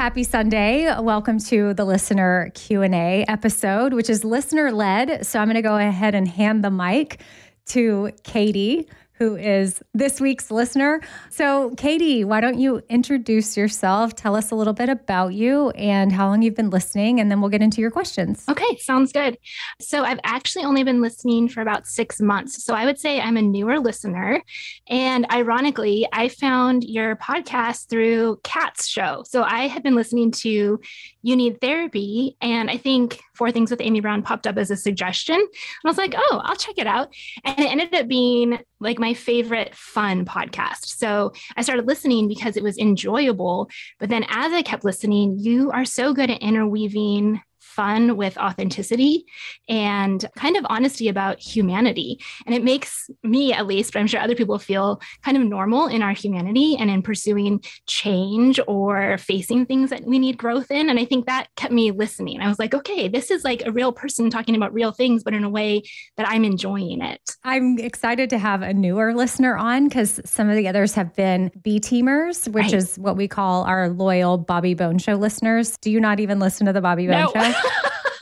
Happy Sunday. Welcome to the listener Q&A episode, which is listener led. So I'm going to go ahead and hand the mic to Katie who is this week's listener. So, Katie, why don't you introduce yourself? Tell us a little bit about you and how long you've been listening, and then we'll get into your questions. Okay, sounds good. So, I've actually only been listening for about six months. So, I would say I'm a newer listener. And ironically, I found your podcast through Kat's show. So, I had been listening to You Need Therapy, and I think Four Things with Amy Brown popped up as a suggestion. And I was like, oh, I'll check it out. And it ended up being like my favorite fun podcast. So I started listening because it was enjoyable. But then as I kept listening, you are so good at interweaving fun with authenticity and kind of honesty about humanity. And it makes me, at least, but I'm sure other people feel kind of normal in our humanity and in pursuing change or facing things that we need growth in. And I think that kept me listening. I was like, okay, this is like a real person talking about real things, but in a way that I'm enjoying it. I'm excited to have a newer listener on because some of the others have been B teamers, which right. is what we call our loyal Bobby Bones Show listeners. Do you not even listen to the Bobby Bones no. Show?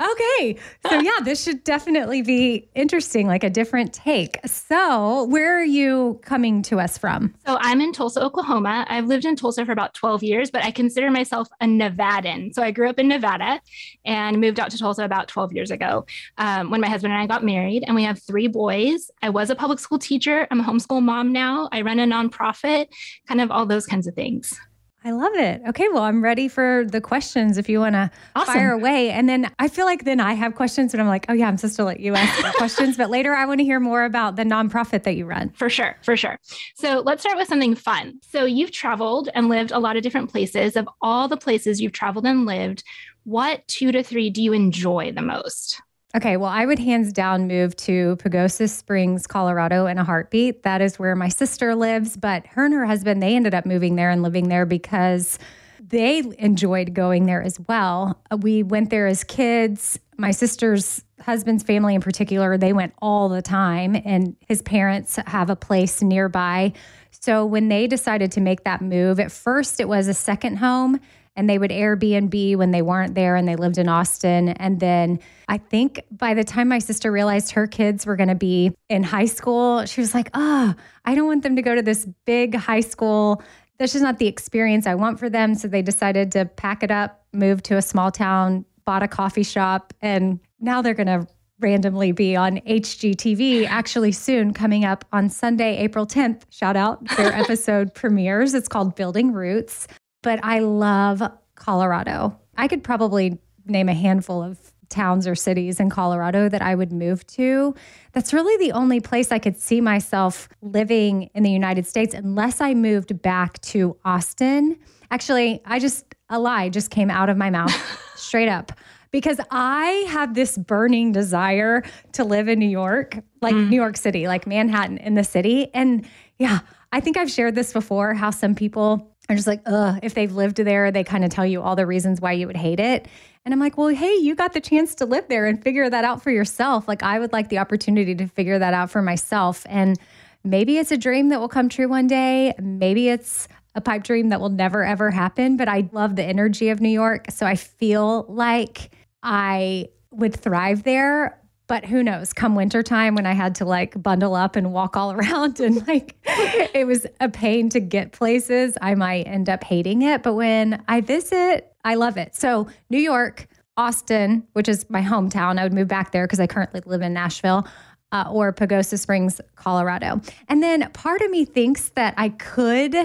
okay. So, yeah, this should definitely be interesting, like a different take. So, where are you coming to us from? So, I'm in Tulsa, Oklahoma. I've lived in Tulsa for about 12 years, but I consider myself a Nevadan. So, I grew up in Nevada and moved out to Tulsa about 12 years ago um, when my husband and I got married. And we have three boys. I was a public school teacher. I'm a homeschool mom now. I run a nonprofit, kind of all those kinds of things. I love it. Okay, well, I'm ready for the questions if you want to awesome. fire away. And then I feel like then I have questions and I'm like, oh, yeah, I'm supposed to let you ask questions. But later I want to hear more about the nonprofit that you run. For sure, for sure. So let's start with something fun. So you've traveled and lived a lot of different places. Of all the places you've traveled and lived, what two to three do you enjoy the most? Okay, well, I would hands down move to Pagosa Springs, Colorado in a heartbeat. That is where my sister lives, but her and her husband, they ended up moving there and living there because they enjoyed going there as well. We went there as kids. My sister's husband's family in particular, they went all the time and his parents have a place nearby. So when they decided to make that move, at first it was a second home and they would Airbnb when they weren't there and they lived in Austin. And then I think by the time my sister realized her kids were going to be in high school, she was like, oh, I don't want them to go to this big high school. That's just not the experience I want for them. So they decided to pack it up, move to a small town, bought a coffee shop, and now they're going to randomly be on HGTV actually soon coming up on Sunday, April 10th. Shout out their episode premieres. It's called Building Roots. But I love Colorado. I could probably name a handful of towns or cities in Colorado that I would move to. That's really the only place I could see myself living in the United States unless I moved back to Austin. Actually, I just, a lie just came out of my mouth straight up because I have this burning desire to live in New York, like mm. New York City, like Manhattan in the city. And yeah, I think I've shared this before how some people are just like, ugh, if they've lived there, they kind of tell you all the reasons why you would hate it. And I'm like, well, hey, you got the chance to live there and figure that out for yourself. Like, I would like the opportunity to figure that out for myself. And maybe it's a dream that will come true one day. Maybe it's a pipe dream that will never, ever happen. But I love the energy of New York. So I feel like I would thrive there. But who knows? Come wintertime when I had to like bundle up and walk all around and like it was a pain to get places, I might end up hating it. But when I visit, I love it. So, New York, Austin, which is my hometown, I would move back there because I currently live in Nashville. Uh, or Pagosa Springs, Colorado. And then part of me thinks that I could,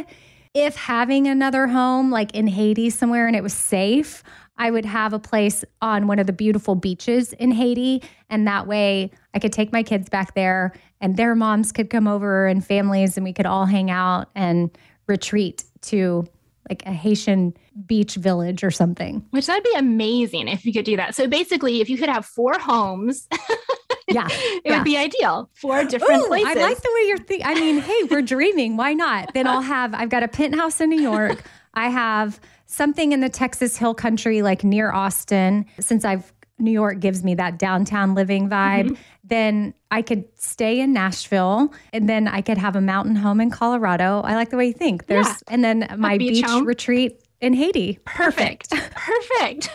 if having another home like in Haiti somewhere and it was safe, I would have a place on one of the beautiful beaches in Haiti. And that way I could take my kids back there and their moms could come over and families and we could all hang out and retreat to like a Haitian beach village or something. Which that'd be amazing if you could do that. So basically, if you could have four homes. yeah, it yeah. would be ideal. Four different Ooh, places. I like the way you're thinking. I mean, hey, we're dreaming. Why not? Then I'll have. I've got a penthouse in New York. I have something in the Texas Hill Country, like near Austin, since I've New York gives me that downtown living vibe, mm-hmm. then I could stay in Nashville and then I could have a mountain home in Colorado. I like the way you think. There's yeah. and then my beach, beach retreat in Haiti. Perfect. Perfect.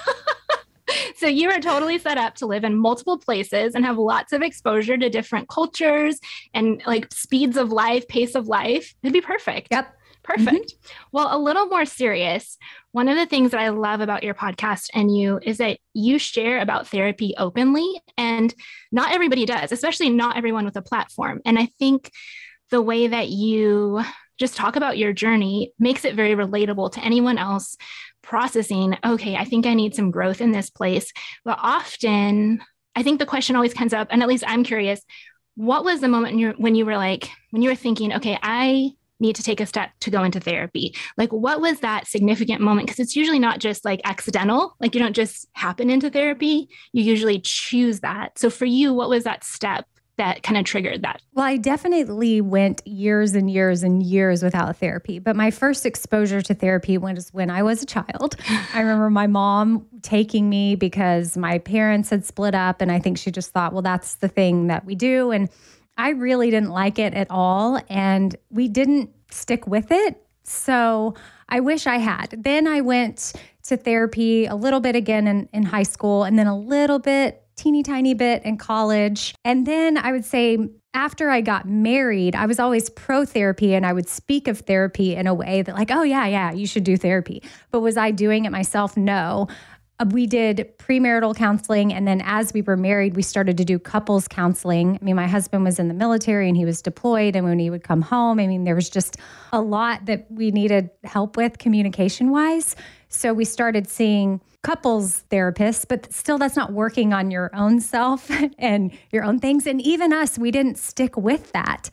so you are totally set up to live in multiple places and have lots of exposure to different cultures and like speeds of life, pace of life. It'd be perfect. Yep. Perfect. Mm-hmm. Well, a little more serious. One of the things that I love about your podcast and you is that you share about therapy openly, and not everybody does, especially not everyone with a platform. And I think the way that you just talk about your journey makes it very relatable to anyone else processing, okay, I think I need some growth in this place. But often, I think the question always comes up, and at least I'm curious what was the moment when you were like when you were thinking okay i need to take a step to go into therapy? Like, what was that significant moment? Because it's usually not just like accidental, like, you don't just happen into therapy, you usually choose that. So, for you, what was that step? That kind of triggered that? Well, I definitely went years and years and years without therapy. But my first exposure to therapy was when I was a child. I remember my mom taking me because my parents had split up. And I think she just thought, well, that's the thing that we do. And I really didn't like it at all. And we didn't stick with it. So I wish I had. Then I went to therapy a little bit again in, in high school and then a little bit, teeny tiny bit in college. And then I would say after I got married, I was always pro therapy and I would speak of therapy in a way that, like, oh, yeah, yeah, you should do therapy. But was I doing it myself? No. Uh, we did premarital counseling. And then as we were married, we started to do couples counseling. I mean, my husband was in the military and he was deployed. And when he would come home, I mean, there was just a lot that we needed help with communication wise. So we started seeing couples therapists, but still, that's not working on your own self and your own things. And even us, we didn't stick with that.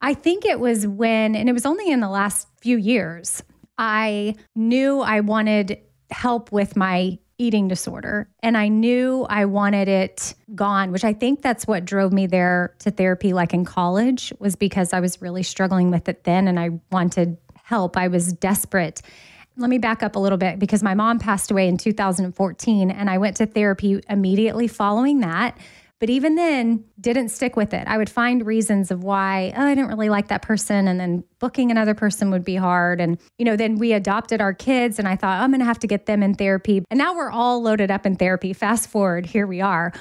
I think it was when, and it was only in the last few years, I knew I wanted help with my eating disorder. And I knew I wanted it gone, which I think that's what drove me there to therapy, like in college, was because I was really struggling with it then and I wanted help. I was desperate. Let me back up a little bit because my mom passed away in 2014 and I went to therapy immediately following that. But even then, didn't stick with it. I would find reasons of why oh, I didn't really like that person. And then booking another person would be hard. And, you know, then we adopted our kids and I thought, I'm going to have to get them in therapy. And now we're all loaded up in therapy. Fast forward, here we are.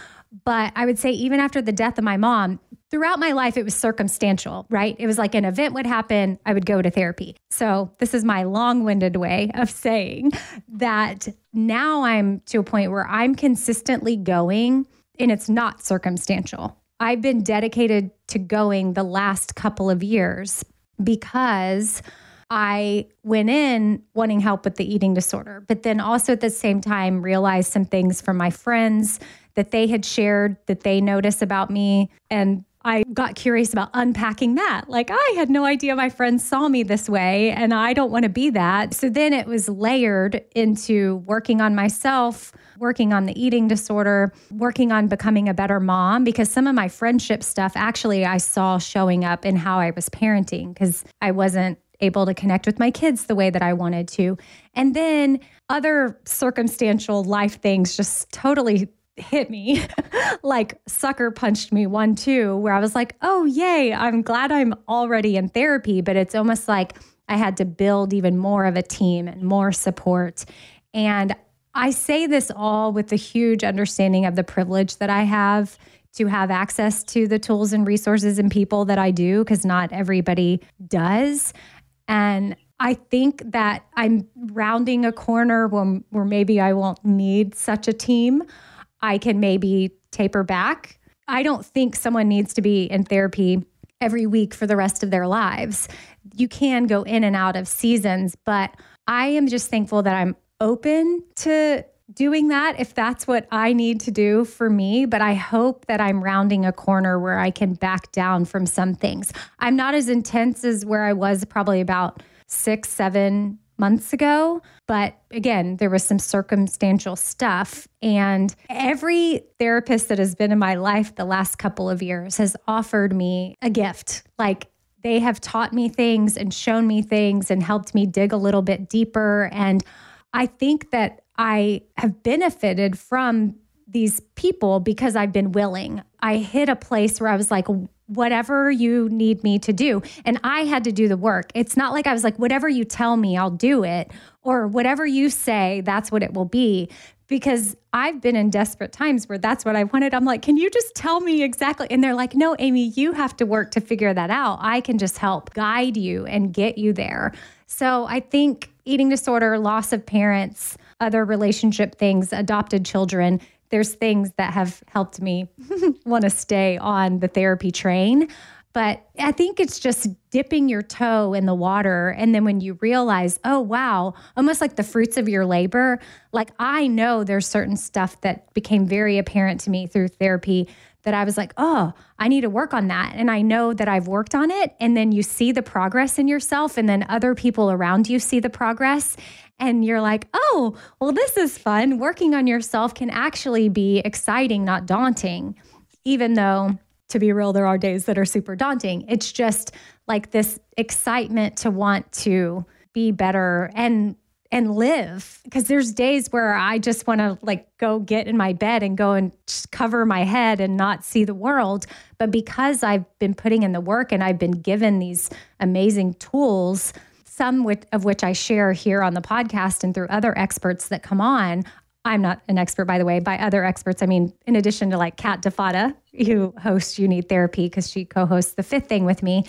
But I would say, even after the death of my mom, throughout my life, it was circumstantial, right? It was like an event would happen, I would go to therapy. So, this is my long winded way of saying that now I'm to a point where I'm consistently going and it's not circumstantial. I've been dedicated to going the last couple of years because I went in wanting help with the eating disorder, but then also at the same time realized some things from my friends that they had shared that they notice about me. And I got curious about unpacking that. Like, I had no idea my friends saw me this way, and I don't want to be that. So then it was layered into working on myself, working on the eating disorder, working on becoming a better mom, because some of my friendship stuff actually I saw showing up in how I was parenting because I wasn't able to connect with my kids the way that I wanted to. And then other circumstantial life things just totally hit me like sucker punched me one too where i was like oh yay i'm glad i'm already in therapy. But it's almost like i had to build even more of a team and more support. And i say this all with the huge understanding of the privilege that i have to have access to the tools and resources and people that i do because not everybody does. And I think that I'm rounding a corner when, where maybe I won't need such a team I can maybe taper back. I don't think someone needs to be in therapy every week for the rest of their lives. You can go in and out of seasons, but I am just thankful that I'm open to doing that if that's what I need to do for me. But I hope that I'm rounding a corner where I can back down from some things. I'm not as intense as where I was probably about six, seven months ago. But again, there was some circumstantial stuff. And every therapist that has been in my life the last couple of years has offered me a gift. Like they have taught me things and shown me things and helped me dig a little bit deeper. And I think that I have benefited from these people because I've been willing. I hit a place where I was like, whatever you need me to do. And I had to do the work. It's not like I was like, whatever you tell me, I'll do it, or whatever you say, that's what it will be. Because I've been in desperate times where that's what I wanted. I'm like, can you just tell me exactly? And they're like, no, Amy, you have to work to figure that out. I can just help guide you and get you there. So I think eating disorder, loss of parents, other relationship things, adopted children, there's things that have helped me want to stay on the therapy train. But I think it's just dipping your toe in the water. And then when you realize, oh, wow, almost like the fruits of your labor, like I know there's certain stuff that became very apparent to me through therapy that I was like, oh, I need to work on that. And I know that I've worked on it. And then you see the progress in yourself, and then other people around you see the progress and you're like, oh, well, this is fun. Working on yourself can actually be exciting, not daunting, even though, to be real, there are days that are super daunting. It's just like this excitement to want to be better and and live because there's days where I just want to like go get in my bed and go and cover my head and not see the world. But because I've been putting in the work and I've been given these amazing tools some of which I share here on the podcast and through other experts that come on. I'm not an expert, by the way. By other experts, I mean, in addition to like Kat DeFada, who hosts You Need Therapy because she co hosts The Fifth Thing with me,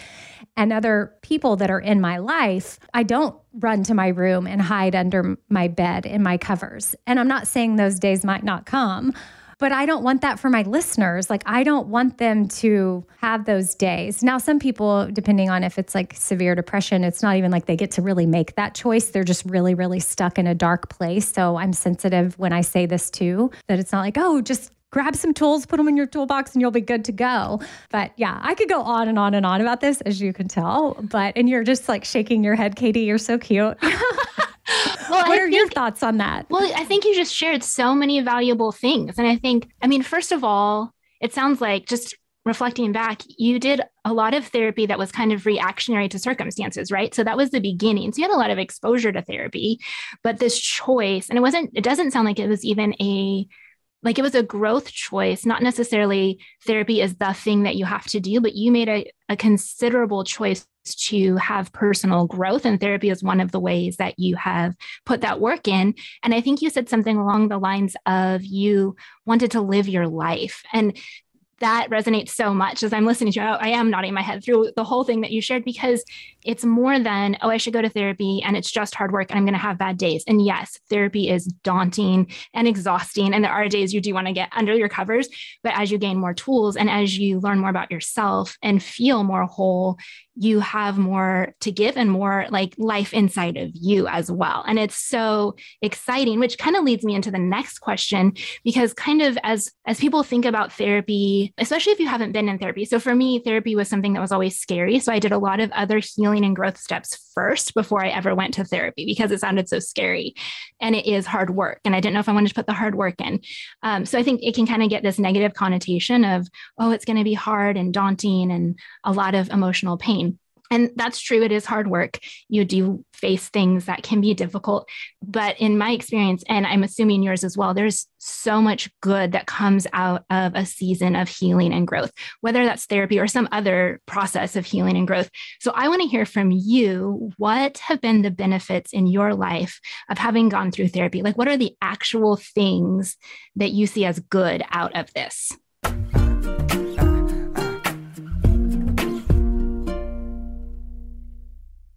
and other people that are in my life, I don't run to my room and hide under my bed in my covers. And I'm not saying those days might not come, but I don't want that for my listeners. Like, I don't want them to have those days. Now, some people, depending on if it's like severe depression, it's not even like they get to really make that choice. They're just really, really stuck in a dark place. So I'm sensitive when I say this too, that it's not like, oh, just grab some tools, put them in your toolbox, and you'll be good to go. But yeah, I could go on and on and on about this, as you can tell. But, and you're just like shaking your head, Katie. You're so cute. well, what I are think, your thoughts on that? Well, I think you just shared so many valuable things. And I think, I mean, first of all, it sounds like just reflecting back, you did a lot of therapy that was kind of reactionary to circumstances, right? So that was the beginning. So you had a lot of exposure to therapy, but this choice, and it wasn't, it doesn't sound like it was even a like it was a growth choice, not necessarily therapy is the thing that you have to do, but you made a, a considerable choice to have personal growth. And therapy is one of the ways that you have put that work in. And I think you said something along the lines of you wanted to live your life. And that resonates so much as I'm listening to you. I am nodding my head through the whole thing that you shared because it's more than, oh, I should go to therapy and it's just hard work and I'm going to have bad days. And yes, therapy is daunting and exhausting. And there are days you do want to get under your covers. But as you gain more tools and as you learn more about yourself and feel more whole, you have more to give and more like life inside of you as well. And it's so exciting, which kind of leads me into the next question because kind of as as people think about therapy, especially if you haven't been in therapy. So for me, therapy was something that was always scary. So I did a lot of other healing and growth steps first before I ever went to therapy because it sounded so scary. And it is hard work. And I didn't know if I wanted to put the hard work in. Um, so I think it can kind of get this negative connotation of, oh, it's going to be hard and daunting and a lot of emotional pain. And that's true. It is hard work. You do face things that can be difficult. But in my experience, and I'm assuming yours as well, there's so much good that comes out of a season of healing and growth, whether that's therapy or some other process of healing and growth. So I want to hear from you what have been the benefits in your life of having gone through therapy? Like, what are the actual things that you see as good out of this?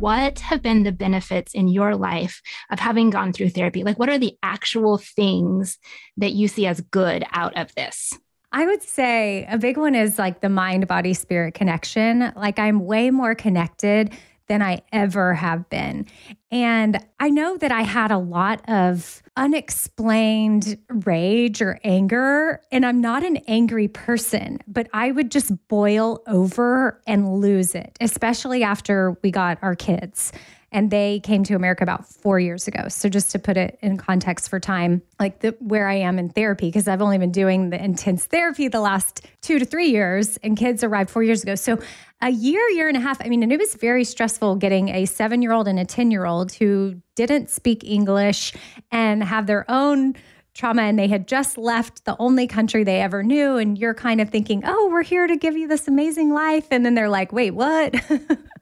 What have been the benefits in your life of having gone through therapy? Like, what are the actual things that you see as good out of this? I would say a big one is like the mind body spirit connection. Like, I'm way more connected than I ever have been. And I know that I had a lot of unexplained rage or anger, and I'm not an angry person, but I would just boil over and lose it, especially after we got our kids and they came to America about four years ago. So just to put it in context for time, like the, where I am in therapy, because I've only been doing the intense therapy the last two to three years, and kids arrived four years ago. So a year, year and a half. I mean, and it was very stressful getting a seven year old and a 10 year old who didn't speak English and have their own trauma and they had just left the only country they ever knew and you're kind of thinking oh we're here to give you this amazing life and then they're like wait what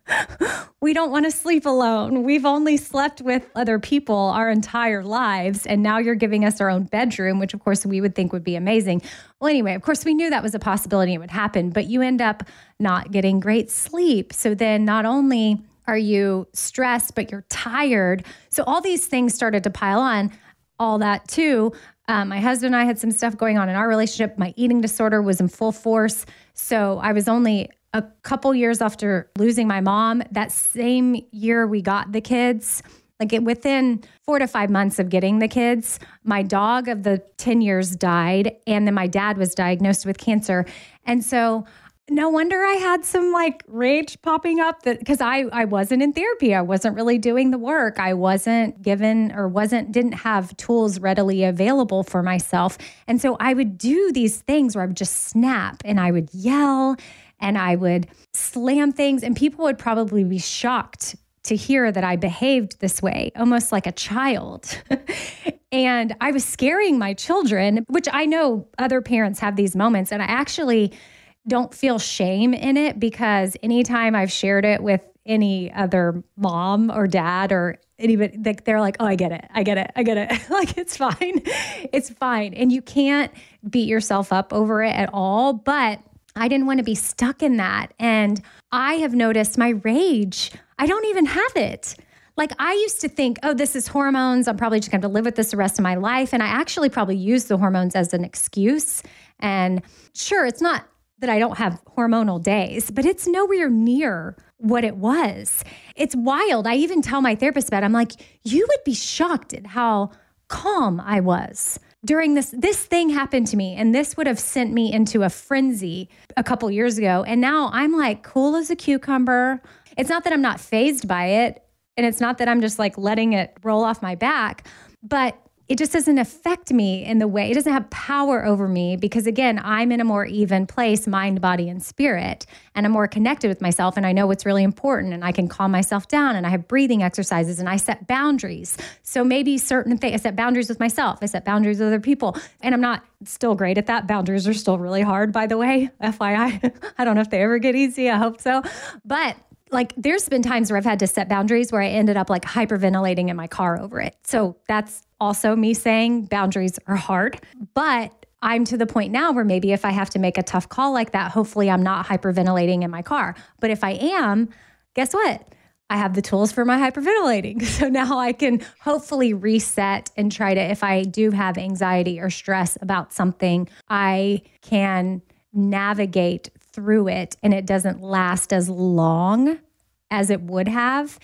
we don't want to sleep alone. We've only slept with other people our entire lives. And now you're giving us our own bedroom, which of course we would think would be amazing. Well, anyway, of course, we knew that was a possibility it would happen, but you end up not getting great sleep. So then not only are you stressed, but you're tired. So all these things started to pile on. All that too. Um, my husband and I had some stuff going on in our relationship. My eating disorder was in full force. So I was only a couple years after losing my mom, that same year we got the kids, like it, within four to five months of getting the kids, my dog of the 10 years died. And then my dad was diagnosed with cancer. And so no wonder I had some like rage popping up that because I I wasn't in therapy. I wasn't really doing the work. I wasn't given or wasn't didn't have tools readily available for myself. And so I would do these things where I would just snap and I would yell and I would slam things, and people would probably be shocked to hear that I behaved this way, almost like a child. and I was scaring my children, which I know other parents have these moments. And I actually don't feel shame in it because anytime I've shared it with any other mom or dad or anybody, like they're like, oh, I get it. I get it. I get it. like it's fine. It's fine. And you can't beat yourself up over it at all. But I didn't want to be stuck in that. And I have noticed my rage, I don't even have it. Like I used to think, oh, this is hormones. I'm probably just going to live with this the rest of my life. And I actually probably use the hormones as an excuse. And sure, it's not that I don't have hormonal days, but it's nowhere near what it was. It's wild. I even tell my therapist about it. I'm like, you would be shocked at how calm I was during this this thing happened to me and this would have sent me into a frenzy a couple years ago. And now i'm like cool as a cucumber. It's not that i'm not fazed by it and it's not that i'm just like letting it roll off my back but it just doesn't affect me in the way it doesn't have power over me because again i'm in a more even place mind body and spirit and i'm more connected with myself and i know what's really important and i can calm myself down and i have breathing exercises and i set boundaries. So maybe certain things i set boundaries with myself i set boundaries with other people and i'm not still great at that. Boundaries are still really hard by the way fyi i don't know if they ever get easy i hope so. But like there's been times where I've had to set boundaries where I ended up like hyperventilating in my car over it. So that's also me saying boundaries are hard. But I'm to the point now where maybe if I have to make a tough call like that, hopefully I'm not hyperventilating in my car. But if I am, guess what? I have the tools for my hyperventilating. So now I can hopefully reset and try to, if I do have anxiety or stress about something, I can navigate through it and it doesn't last as long as it would have.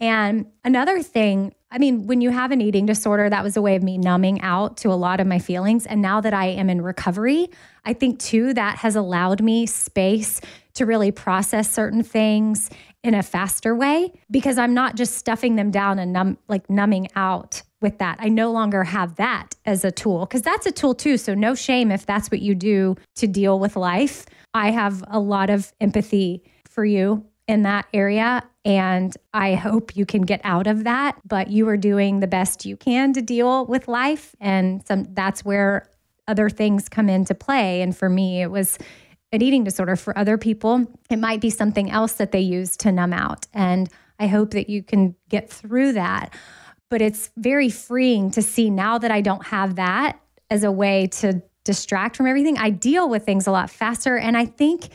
And another thing, I mean, when you have an eating disorder, that was a way of me numbing out to a lot of my feelings. And now that I am in recovery, I think too that has allowed me space to really process certain things in a faster way because I'm not just stuffing them down and numb, like numbing out with that. I no longer have that as a tool because that's a tool too. So, no shame if that's what you do to deal with life. I have a lot of empathy for you in that area. And I hope you can get out of that. But you are doing the best you can to deal with life. And some, that's where other things come into play. And for me, it was an eating disorder. For other people, it might be something else that they use to numb out. And I hope that you can get through that. But it's very freeing to see now that I don't have that as a way to distract from everything. I deal with things a lot faster. And I think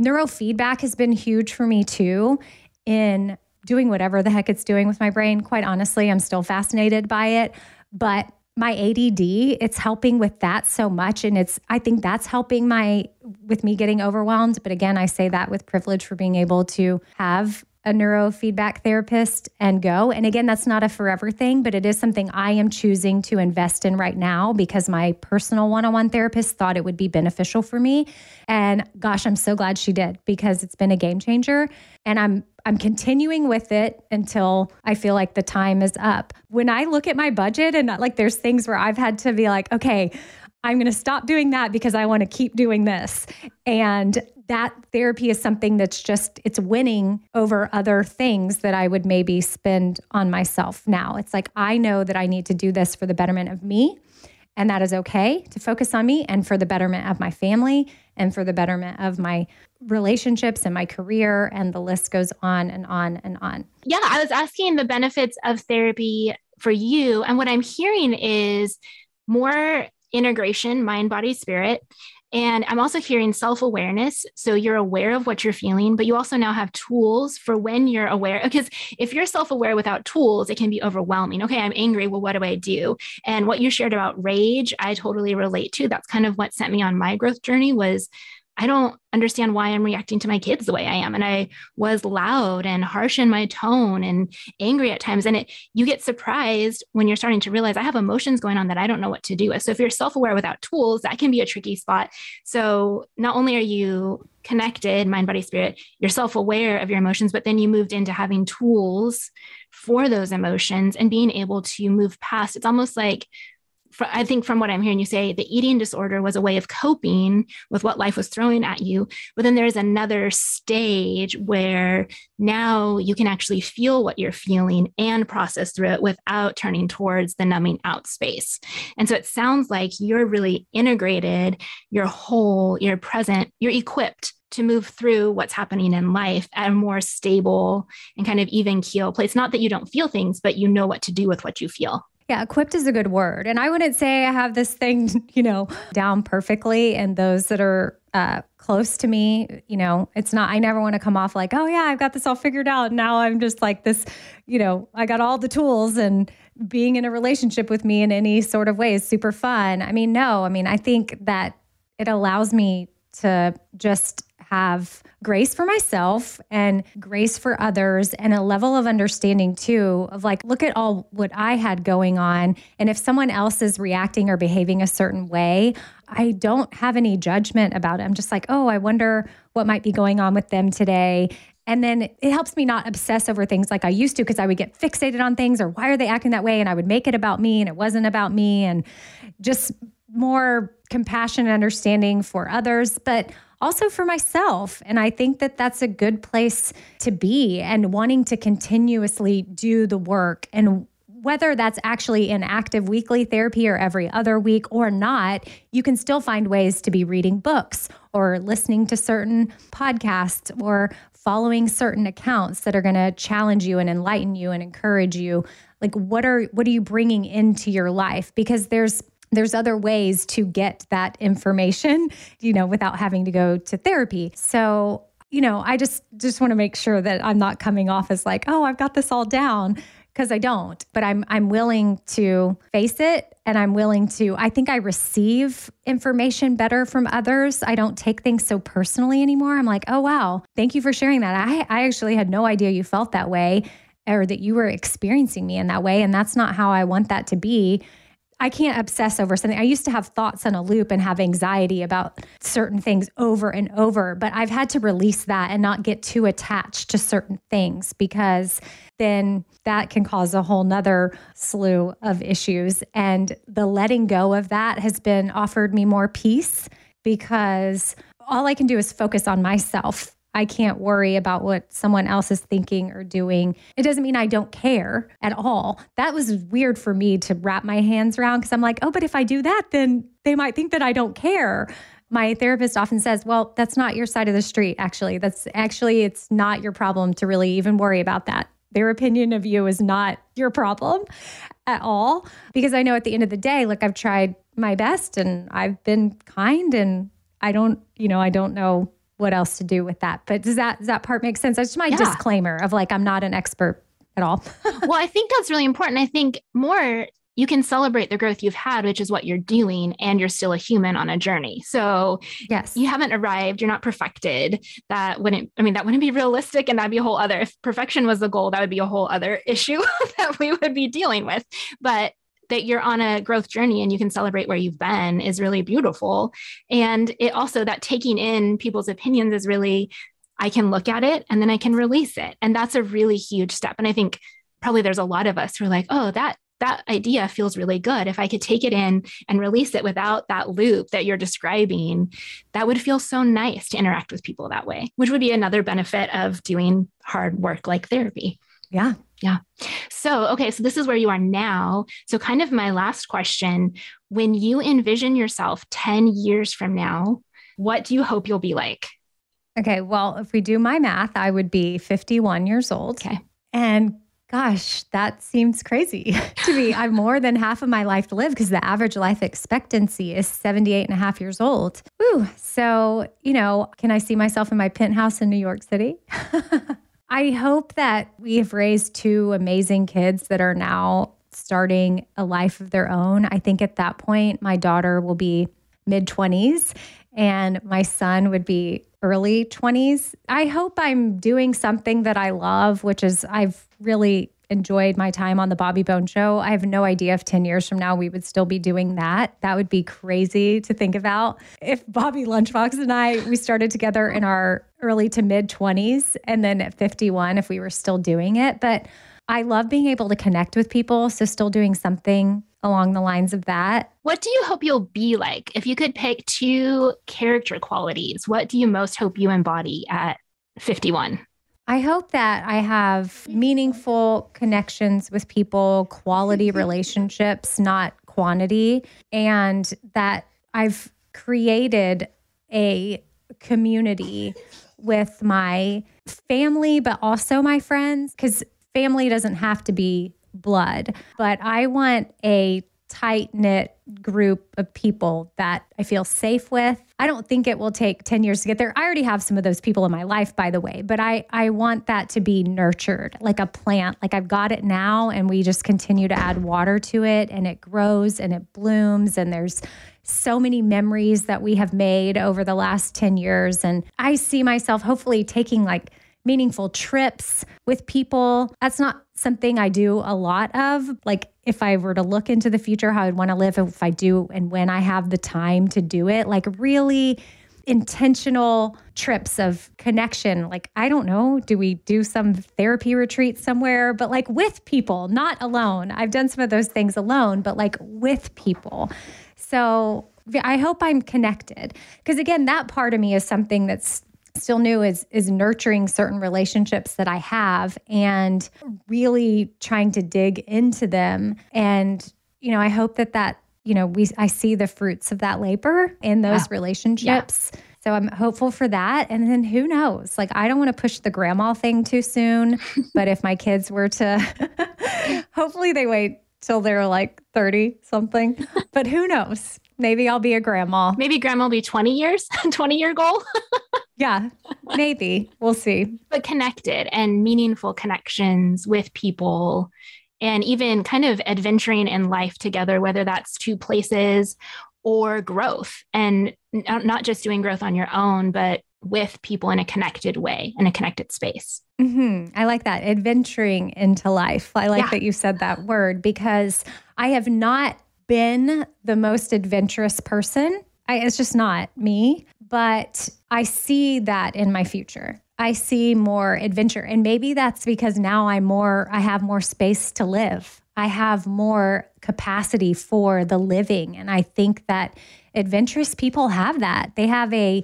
neurofeedback has been huge for me too in doing whatever the heck it's doing with my brain. Quite honestly, I'm still fascinated by it. But my ADD, it's helping with that so much. And it's, I think that's helping my, with me getting overwhelmed. But again, I say that with privilege for being able to have a neurofeedback therapist and go. And again, that's not a forever thing, but it is something I am choosing to invest in right now because my personal one on one therapist thought it would be beneficial for me. And gosh, I'm so glad she did because it's been a game changer. And I'm I'm continuing with it until I feel like the time is up. When I look at my budget and like there's things where I've had to be like, okay, I'm going to stop doing that because I want to keep doing this. And that therapy is something that's just it's winning over other things that I would maybe spend on myself now. It's like I know that I need to do this for the betterment of me and that is okay to focus on me and for the betterment of my family and for the betterment of my relationships and my career and the list goes on and on and on. Yeah, I was asking the benefits of therapy for you and what I'm hearing is more integration mind body spirit and I'm also hearing self awareness. So you're aware of what you're feeling, but you also now have tools for when you're aware. Because if you're self aware without tools, it can be overwhelming. Okay, I'm angry. Well, what do I do? And what you shared about rage, I totally relate to. That's kind of what sent me on my growth journey was I don't understand why I'm reacting to my kids the way I am. And I was loud and harsh in my tone and angry at times. And it you get surprised when you're starting to realize I have emotions going on that I don't know what to do with. So if you're self-aware without tools, that can be a tricky spot. So not only are you connected, mind, body, spirit, you're self-aware of your emotions, but then you moved into having tools for those emotions and being able to move past. It's almost like I think from what I'm hearing you say, the eating disorder was a way of coping with what life was throwing at you. But then there's another stage where now you can actually feel what you're feeling and process through it without turning towards the numbing out space. And so it sounds like you're really integrated, you're whole, you're present, you're equipped to move through what's happening in life at a more stable and kind of even keel place. Not that you don't feel things, but you know what to do with what you feel. Yeah, equipped is a good word. And I wouldn't say I have this thing, you know, down perfectly. And those that are uh, close to me, you know, it's not, I never want to come off like, oh, yeah, I've got this all figured out. Now I'm just like this, you know, I got all the tools and being in a relationship with me in any sort of way is super fun. I mean, no, I mean, I think that it allows me to just have grace for myself and grace for others and a level of understanding too of like look at all what I had going on and if someone else is reacting or behaving a certain way I don't have any judgment about it I'm just like oh I wonder what might be going on with them today And then it helps me not obsess over things like I used to because I would get fixated on things or why are they acting that way? And I would make it about me and it wasn't about me. And just more compassion and understanding for others, but also for myself. And I think that that's a good place to be and wanting to continuously do the work and whether that's actually in active weekly therapy or every other week or not, you can still find ways to be reading books or listening to certain podcasts or following certain accounts that are going to challenge you and enlighten you and encourage you. Like what are what are you bringing into your life? Because there's there's other ways to get that information, you know, without having to go to therapy. So, you know, I just just want to make sure that I'm not coming off as like, "Oh, I've got this all down." because I don't, but I'm I'm willing to face it and I'm willing to I think I receive information better from others. I don't take things so personally anymore. I'm like, "Oh wow, thank you for sharing that. I I actually had no idea you felt that way or that you were experiencing me in that way and that's not how I want that to be." I can't obsess over something. I used to have thoughts on a loop and have anxiety about certain things over and over, but I've had to release that and not get too attached to certain things because then that can cause a whole nother slew of issues. And the letting go of that has been offered me more peace because all I can do is focus on myself I can't worry about what someone else is thinking or doing. It doesn't mean I don't care at all. That was weird for me to wrap my hands around because I'm like, oh, but if I do that, then they might think that I don't care. My therapist often says, well, that's not your side of the street, actually. That's actually, it's not your problem to really even worry about that. Their opinion of you is not your problem at all. Because I know at the end of the day, like I've tried my best and I've been kind and I don't, you know, I don't know what else to do with that. But does that does that part make sense? That's my yeah. disclaimer of like I'm not an expert at all. well, I think that's really important. I think more you can celebrate the growth you've had, which is what you're doing, and you're still a human on a journey. So, yes, you haven't arrived, you're not perfected. That wouldn't, I mean, that wouldn't be realistic, and that'd be a whole other. If perfection was the goal, that would be a whole other issue that we would be dealing with. But that you're on a growth journey and you can celebrate where you've been is really beautiful. And it also that taking in people's opinions is really, I can look at it and then I can release it. And that's a really huge step. And I think probably there's a lot of us who are like, oh, that that idea feels really good. If I could take it in and release it without that loop that you're describing, that would feel so nice to interact with people that way, which would be another benefit of doing hard work like therapy. Yeah. Yeah. So, okay, so this is where you are now. So, kind of my last question when you envision yourself 10 years from now, what do you hope you'll be like? Okay, well, if we do my math, I would be 51 years old. Okay. And gosh, that seems crazy to me. I've more than half of my life to live because the average life expectancy is 78 and a half years old. Whew. So, you know, can I see myself in my penthouse in New York City? I hope that we have raised two amazing kids that are now starting a life of their own. I think at that point, my daughter will be mid 20s and my son would be early 20s. I hope I'm doing something that I love, which is I've really enjoyed my time on the Bobby Bones show. I have no idea if 10 years from now we would still be doing that. That would be crazy to think about. If Bobby Lunchbox and I we started together in our early to mid 20s and then at 51 if we were still doing it, but I love being able to connect with people, so still doing something along the lines of that. What do you hope you'll be like? If you could pick two character qualities, what do you most hope you embody at 51? I hope that I have meaningful connections with people, quality mm-hmm. relationships, not quantity, and that I've created a community with my family, but also my friends, because family doesn't have to be blood, but I want a tight knit group of people that I feel safe with. I don't think it will take 10 years to get there. I already have some of those people in my life by the way, but I I want that to be nurtured like a plant. Like I've got it now and we just continue to add water to it and it grows and it blooms and there's so many memories that we have made over the last 10 years and I see myself hopefully taking like meaningful trips with people. That's not something I do a lot of. Like if I were to look into the future, how I'd want to live if I do and when I have the time to do it, like really intentional trips of connection. Like, I don't know, do we do some therapy retreat somewhere, but like with people, not alone? I've done some of those things alone, but like with people. So I hope I'm connected. Because again, that part of me is something that's still new is is nurturing certain relationships that I have and really trying to dig into them and you know I hope that that you know, we I see the fruits of that labor in those wow. relationships. Yeah. So I'm hopeful for that. And then who knows? Like I don't want to push the grandma thing too soon, but if my kids were to hopefully they wait till they're like 30 something. But who knows? Maybe I'll be a grandma. Maybe grandma will be 20 years, 20 year goal. yeah, maybe. We'll see. But connected and meaningful connections with people and even kind of adventuring in life together, whether that's two places or growth and not just doing growth on your own, but with people in a connected way, in a connected space. Mm-hmm. I like that. Adventuring into life. I like yeah. that you said that word because I have not been the most adventurous person. I, it's just not me, but I see that in my future. I see more adventure. And maybe that's because now I'm more, I have more space to live. I have more capacity for the living. And I think that adventurous people have that. They have a,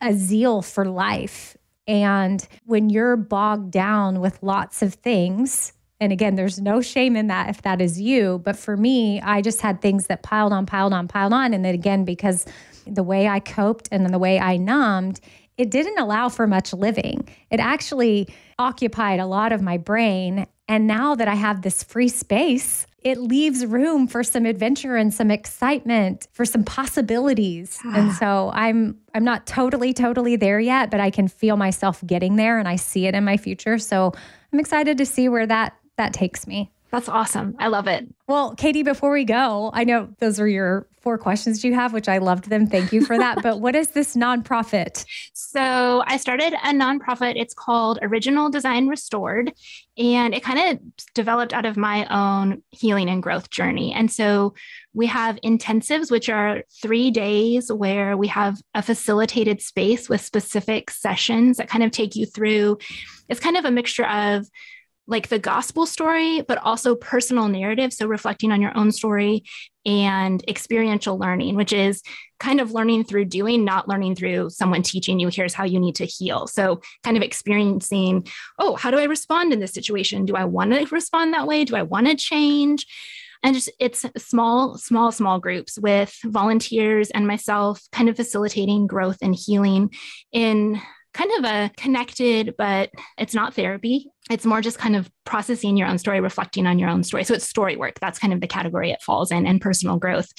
a zeal for life. And when you're bogged down with lots of things, and again, there's no shame in that if that is you. But for me, I just had things that piled on, piled on, piled on. And then again, because the way I coped and the way I numbed, it didn't allow for much living. It actually occupied a lot of my brain. And now that I have this free space, it leaves room for some adventure and some excitement, for some possibilities. and so I'm I'm not totally totally there yet, but I can feel myself getting there and I see it in my future. So I'm excited to see where that that takes me. That's awesome. I love it. Well, Katie, before we go, I know those are your four questions you have, which I loved them. Thank you for that. but what is this nonprofit? So I started a nonprofit. It's called Original Design Restored. And it kind of developed out of my own healing and growth journey. And so we have intensives, which are three days where we have a facilitated space with specific sessions that kind of take you through. It's kind of a mixture of like the gospel story, but also personal narrative. So reflecting on your own story and experiential learning, which is kind of learning through doing, not learning through someone teaching you, here's how you need to heal. So kind of experiencing, oh, how do I respond in this situation? Do I want to respond that way? Do I want to change? and just it's small small small groups with volunteers and myself kind of facilitating growth and healing in kind of a connected, but it's not therapy. It's more just kind of processing your own story, reflecting on your own story. So it's story work. That's kind of the category it falls in and personal growth.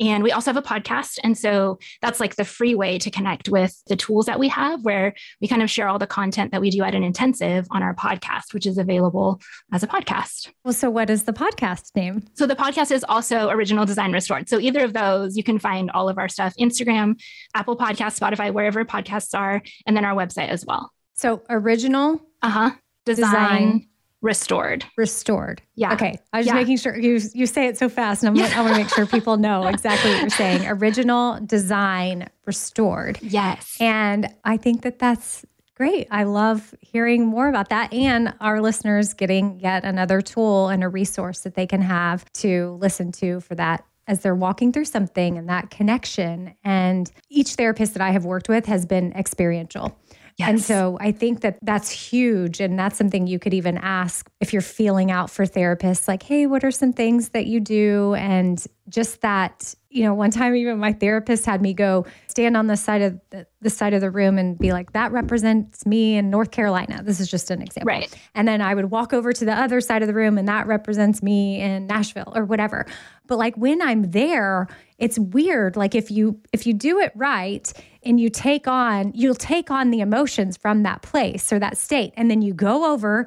And we also have a podcast. And so that's like the free way to connect with the tools that we have, where we kind of share all the content that we do at an intensive on our podcast, which is available as a podcast. Well, so what is the podcast name? So the podcast is also Original Design Restored. So either of those, you can find all of our stuff Instagram, Apple Podcasts, Spotify, wherever podcasts are, and then our website as well. So original. Uh huh design, design restored. Restored. Yeah. Okay. I was just making sure you you say it so fast, and I'm like, I want to make sure people know exactly what you're saying. Original design restored. Yes. And I think that that's great. I love hearing more about that, and our listeners getting yet another tool and a resource that they can have to listen to for that as they're walking through something and that connection. And each therapist that I have worked with has been experiential. Yes. And so I think that that's huge. And that's something you could even ask if you're feeling out for therapists, like, hey, what are some things that you do? And just that, you know, one time even my therapist had me go stand on the side of the, the side of the room and be like, that represents me in North Carolina. This is just an example. Right. And then I would walk over to the other side of the room and that represents me in Nashville or whatever. But like when I'm there, it's weird. Like if you if you do it right, and you take on you'll take on the emotions from that place or that state and then you go over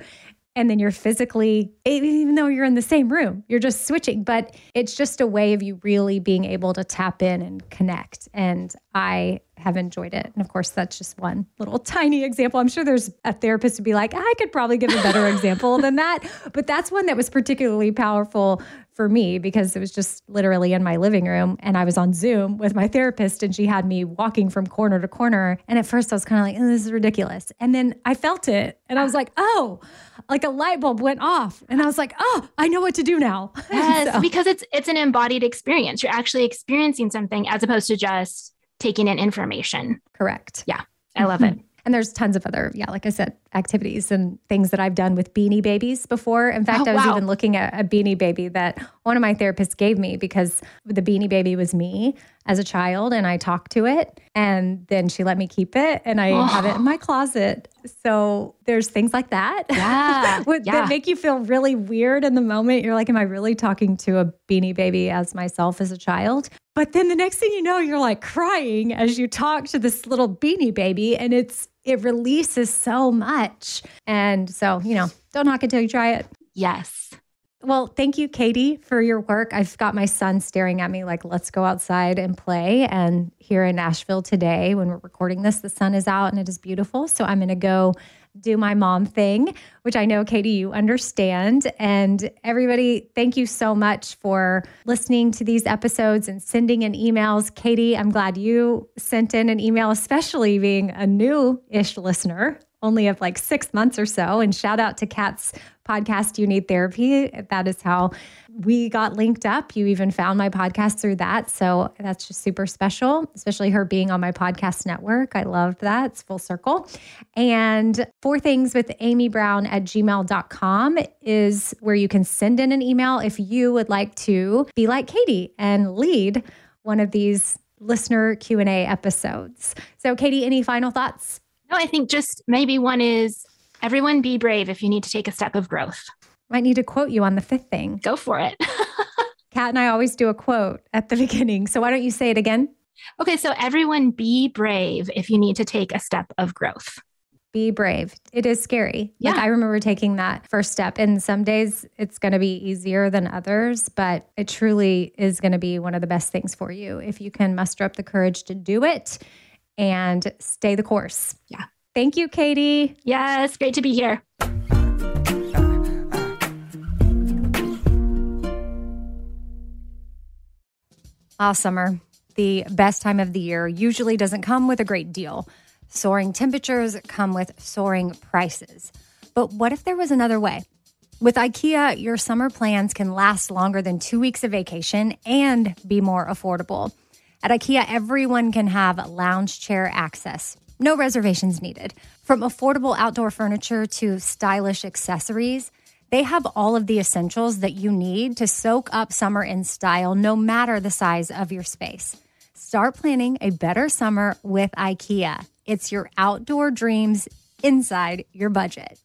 and then you're physically even though you're in the same room you're just switching but it's just a way of you really being able to tap in and connect and I have enjoyed it. And of course, that's just one little tiny example. I'm sure there's a therapist would be like, I could probably give a better example than that. But that's one that was particularly powerful for me because it was just literally in my living room and I was on Zoom with my therapist and she had me walking from corner to corner. And at first I was kind of like, oh, this is ridiculous. And then I felt it and I was like, oh, like a light bulb went off. And I was like, oh, I know what to do now. Yes, so. because it's it's an embodied experience. You're actually experiencing something as opposed to just taking in information. Correct. Yeah. I love it. And there's tons of other, yeah, like I said, activities and things that I've done with beanie babies before. In fact, oh, I was wow. even looking at a beanie baby that one of my therapists gave me because the beanie baby was me as a child and I talked to it. And then she let me keep it and I oh. have it in my closet. So there's things like that. Yeah. yeah. That make you feel really weird in the moment. You're like, am I really talking to a beanie baby as myself as a child? But then the next thing you know, you're like crying as you talk to this little beanie baby and it's it releases so much. And so, you know, don't knock until you try it. Yes. Well, thank you, Katie, for your work. I've got my son staring at me like, let's go outside and play. And here in Nashville today, when we're recording this, the sun is out and it is beautiful. So I'm going to go do my mom thing, which I know, Katie, you understand. And everybody, thank you so much for listening to these episodes and sending in emails. Katie, I'm glad you sent in an email, especially being a new ish listener only of like six months or so. And shout out to Kat's podcast, You Need Therapy. That is how we got linked up. You even found my podcast through that. So that's just super special, especially her being on my podcast network. I love that. It's full circle. And four things with Amy Brown at gmail.com is where you can send in an email if you would like to be like Katie and lead one of these listener Q&A episodes. So Katie, any final thoughts? No, I think just maybe one is everyone be brave if you need to take a step of growth. Might need to quote you on the fifth thing. Go for it. Kat and I always do a quote at the beginning. So why don't you say it again? Okay, so everyone be brave if you need to take a step of growth. Be brave. It is scary. Yeah. Like I remember taking that first step, and some days it's going to be easier than others, but it truly is going to be one of the best things for you if you can muster up the courage to do it and stay the course. Yeah. Thank you, Katie. Yes, great to be here. Ah, summer, the best time of the year, usually doesn't come with a great deal. Soaring temperatures come with soaring prices. But what if there was another way? With IKEA, your summer plans can last longer than two weeks of vacation and be more affordable. At IKEA, everyone can have lounge chair access. No reservations needed. From affordable outdoor furniture to stylish accessories, they have all of the essentials that you need to soak up summer in style, no matter the size of your space. Start planning a better summer with IKEA. It's your outdoor dreams inside your budget.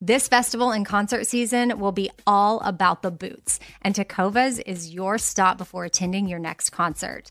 This festival and concert season will be all about the boots, and Tecovas is your stop before attending your next concert.